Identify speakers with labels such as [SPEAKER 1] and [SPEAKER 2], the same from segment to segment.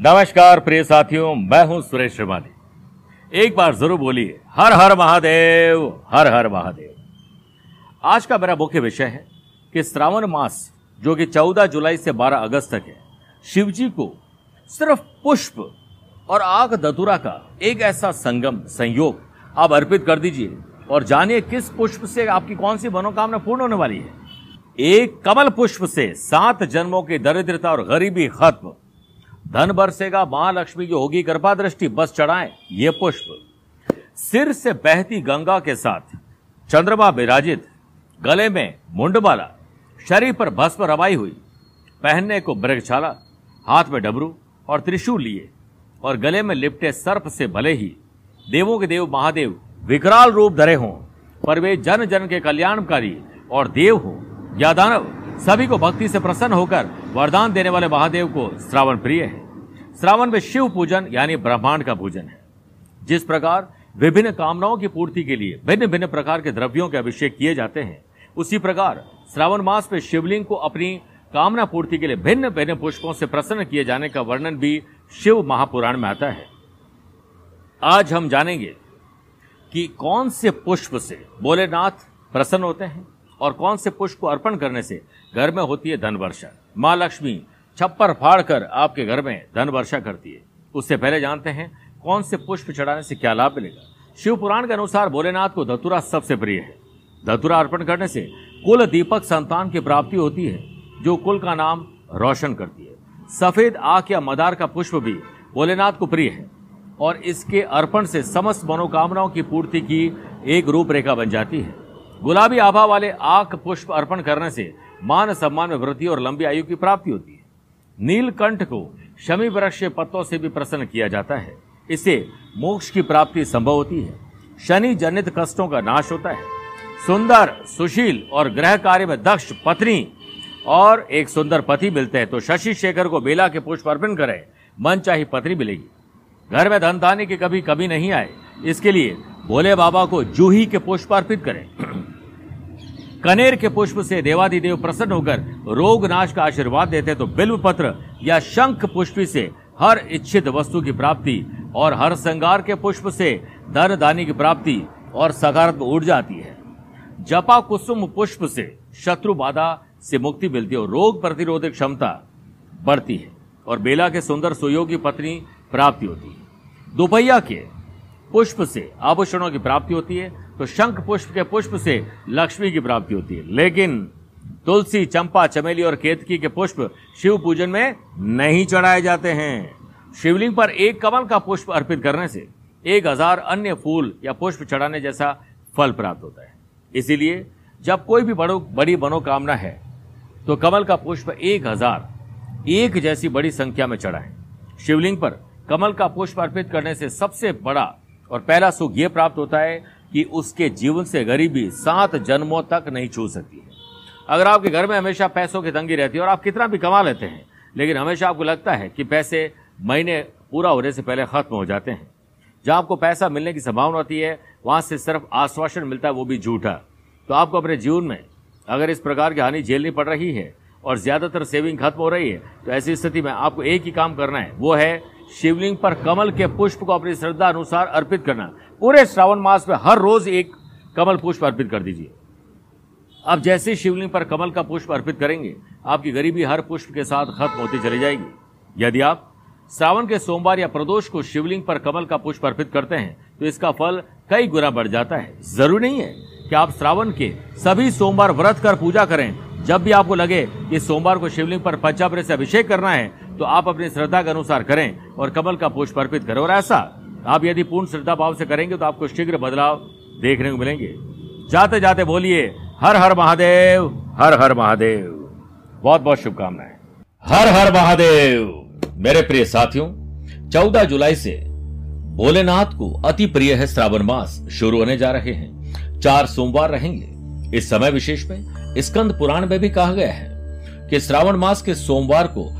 [SPEAKER 1] नमस्कार, प्रिय साथियों, मैं हूँ सुरेश श्रीमाली एक बार ज़रूर बोलिए, हर हर महादेव, हर हर महादेव। आज का मेरा मुख्य विषय है कि श्रावण मास, जो कि 14 जुलाई से 12 अगस्त तक है शिव जी को सिर्फ़ पुष्प और आग दतुरा का एक ऐसा संगम, संयोग आप अर्पित कर दीजिए और जानिए किस पुष्प से आपकी कौन सी मनोकामना पूर्ण होने वाली है। एक कमल पुष्प से सात जन्मों की दरिद्रता और गरीबी खत्म। धन बरसेगा महालक्ष्मी की होगी कृपा दृष्टि, बस चढ़ाए, ये पुष्प। सिर से बहती गंगा के साथ, चंद्रमा विराजित, गले में मुंडमाला, शरीर पर भस्म रवाई हुई, पहनने को मृगछाला, हाथ में डबरू और त्रिशूल लिए, और गले में लिपटे सर्प से भले ही, देवों के देव महादेव, विकराल रूप धरे हों, पर वे जन जन के कल्याणकारी और देव हो, या दानव सभी को भक्ति से प्रसन्न होकर वरदान देने वाले महादेव को श्रावण प्रिय है। श्रावण में शिव पूजन, यानी ब्रह्मांड का पूजन है। जिस प्रकार विभिन्न कामनाओं की पूर्ति के लिए भिन्न भिन्न प्रकार के द्रव्यों के अभिषेक किए जाते हैं, उसी प्रकार श्रावण मास में शिवलिंग को अपनी कामना पूर्ति के लिए भिन्न भिन्न पुष्पों से प्रसन्न किए जाने का वर्णन भी शिव महापुराण में आता है। आज हम जानेंगे कि कौन से पुष्प से भोलेनाथ प्रसन्न होते हैं। और कौन से पुष्प को अर्पण करने से घर में होती है धन वर्षा माँ लक्ष्मी, छप्पर फाड़ कर आपके घर में धन वर्षा करती है। उससे पहले जानते हैं कौन से पुष्प चढ़ाने से क्या लाभ मिलेगा। शिव पुराण के अनुसार भोलेनाथ को धतुरा सबसे प्रिय है। धतुरा अर्पण करने से कुल दीपक संतान की प्राप्ति होती है, जो कुल का नाम रोशन करती है। सफ़ेद आख या मदार का पुष्प भी भोलेनाथ को प्रिय है और इसके अर्पण से समस्त मनोकामनाओं की पूर्ति की एक रूपरेखा बन जाती है। गुलाबी आभा वाले आख पुष्प अर्पण करने से मान सम्मान में वृद्धि और लंबी आयु की प्राप्ति होती है। नीलकंठ को शमी वृक्ष पत्तों से भी प्रसन्न किया जाता है। इससे मोक्ष की प्राप्ति संभव होती है। शनि जनित कष्टों का नाश होता है। सुंदर, सुशील और ग्रह कार्य में दक्ष पत्नी और एक सुंदर पति मिलते हैं तो शशि शेखर को बेला के पुष्प अर्पण करें। मन चाही पत्नी मिलेगी। घर में धन धान्य की कभी कभी नहीं आए। इसके लिए भोले बाबा को जूही के पुष्प अर्पित करें। कनेर के पुष्प से देवादिदेव प्रसन्न होकर रोग नाश का आशीर्वाद देते तो बिल्व पत्र या शंख पुष्पी से हर इच्छित वस्तु की प्राप्ति और हर श्रृंगार के पुष्प से धन दानी की प्राप्ति और सकारात्मक ऊर्जा आती है। जपा कुसुम पुष्प से शत्रु बाधा से मुक्ति मिलती है और रोग प्रतिरोधक क्षमता बढ़ती है और बेला के सुंदर सुयोगी पत्नी प्राप्ति होती है। दोपहिया के पुष्प से आभूषणों की प्राप्ति होती है तो शंख पुष्प के पुष्प से लक्ष्मी की प्राप्ति होती है। लेकिन तुलसी, चंपा, चमेली और केतकी के पुष्प शिव पूजन में नहीं चढ़ाए जाते हैं। शिवलिंग पर एक कमल का पुष्प अर्पित करने से एक हज़ार अन्य फूल या पुष्प चढ़ाने जैसा फल प्राप्त होता है। इसीलिए जब कोई भी बड़ो बड़ी मनोकामना है तो कमल का पुष्प एक हज़ार एक जैसी बड़ी संख्या में चढ़ाएँ। शिवलिंग पर कमल का पुष्प अर्पित करने से सबसे बड़ा और पहला सुख यह प्राप्त होता है कि उसके जीवन से गरीबी सात जन्मों तक नहीं छू सकती है। अगर आपके घर में हमेशा पैसों की तंगी रहती है और आप कितना भी कमा लेते हैं, लेकिन हमेशा आपको लगता है कि पैसे महीने पूरा होने से पहले खत्म हो जाते हैं। जहाँ आपको पैसा मिलने की संभावना होती है, वहाँ से सिर्फ़ आश्वासन मिलता है, वो भी झूठा। तो आपको अपने जीवन में अगर इस प्रकार की हानि झेलनी पड़ रही है और ज़्यादातर सेविंग खत्म हो रही है तो ऐसी स्थिति में आपको एक ही काम करना है, वो है शिवलिंग पर कमल के पुष्प को अपनी श्रद्धा अनुसार अर्पित करना। पूरे श्रावण मास में हर रोज एक कमल पुष्प अर्पित कर दीजिए। अब जैसे शिवलिंग पर कमल का पुष्प अर्पित करेंगे, आपकी गरीबी हर पुष्प के साथ खत्म होती चली जाएगी। यदि आप श्रावण के सोमवार या प्रदोष को शिवलिंग पर कमल का पुष्प अर्पित करते हैं तो इसका फल कई गुना बढ़ जाता है। ज़रूरी नहीं है कि आप श्रावण के सभी सोमवार व्रत कर पूजा करें। जब भी आपको लगे कि सोमवार को शिवलिंग पर पंचामृत से अभिषेक करना है तो आप अपनी श्रद्धा के अनुसार करें और कमल का पुष्प अर्पित करें। और ऐसा, आप यदि पूर्ण श्रद्धा भाव से करेंगे तो आपको शीघ्र बदलाव देखने को मिलेंगे। जाते जाते बोलिए, हर हर महादेव, हर हर महादेव। बहुत बहुत शुभकामनाएँ। हर हर महादेव। मेरे प्रिय साथियों 14 जुलाई से भोलेनाथ को अति प्रिय है श्रावण मास शुरू होने जा रहे हैं। चार सोमवार रहेंगे। इस समय विशेष में स्कंद पुराण में भी कहा गया है कि श्रावण मास के सोमवार को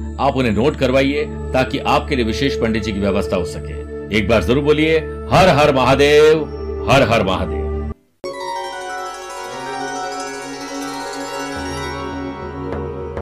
[SPEAKER 1] आप उन्हें नोट करवाइए ताकि आपके लिए विशेष पंडित जी की व्यवस्था हो सके। एक बार ज़रूर बोलिए, हर हर महादेव, हर हर महादेव।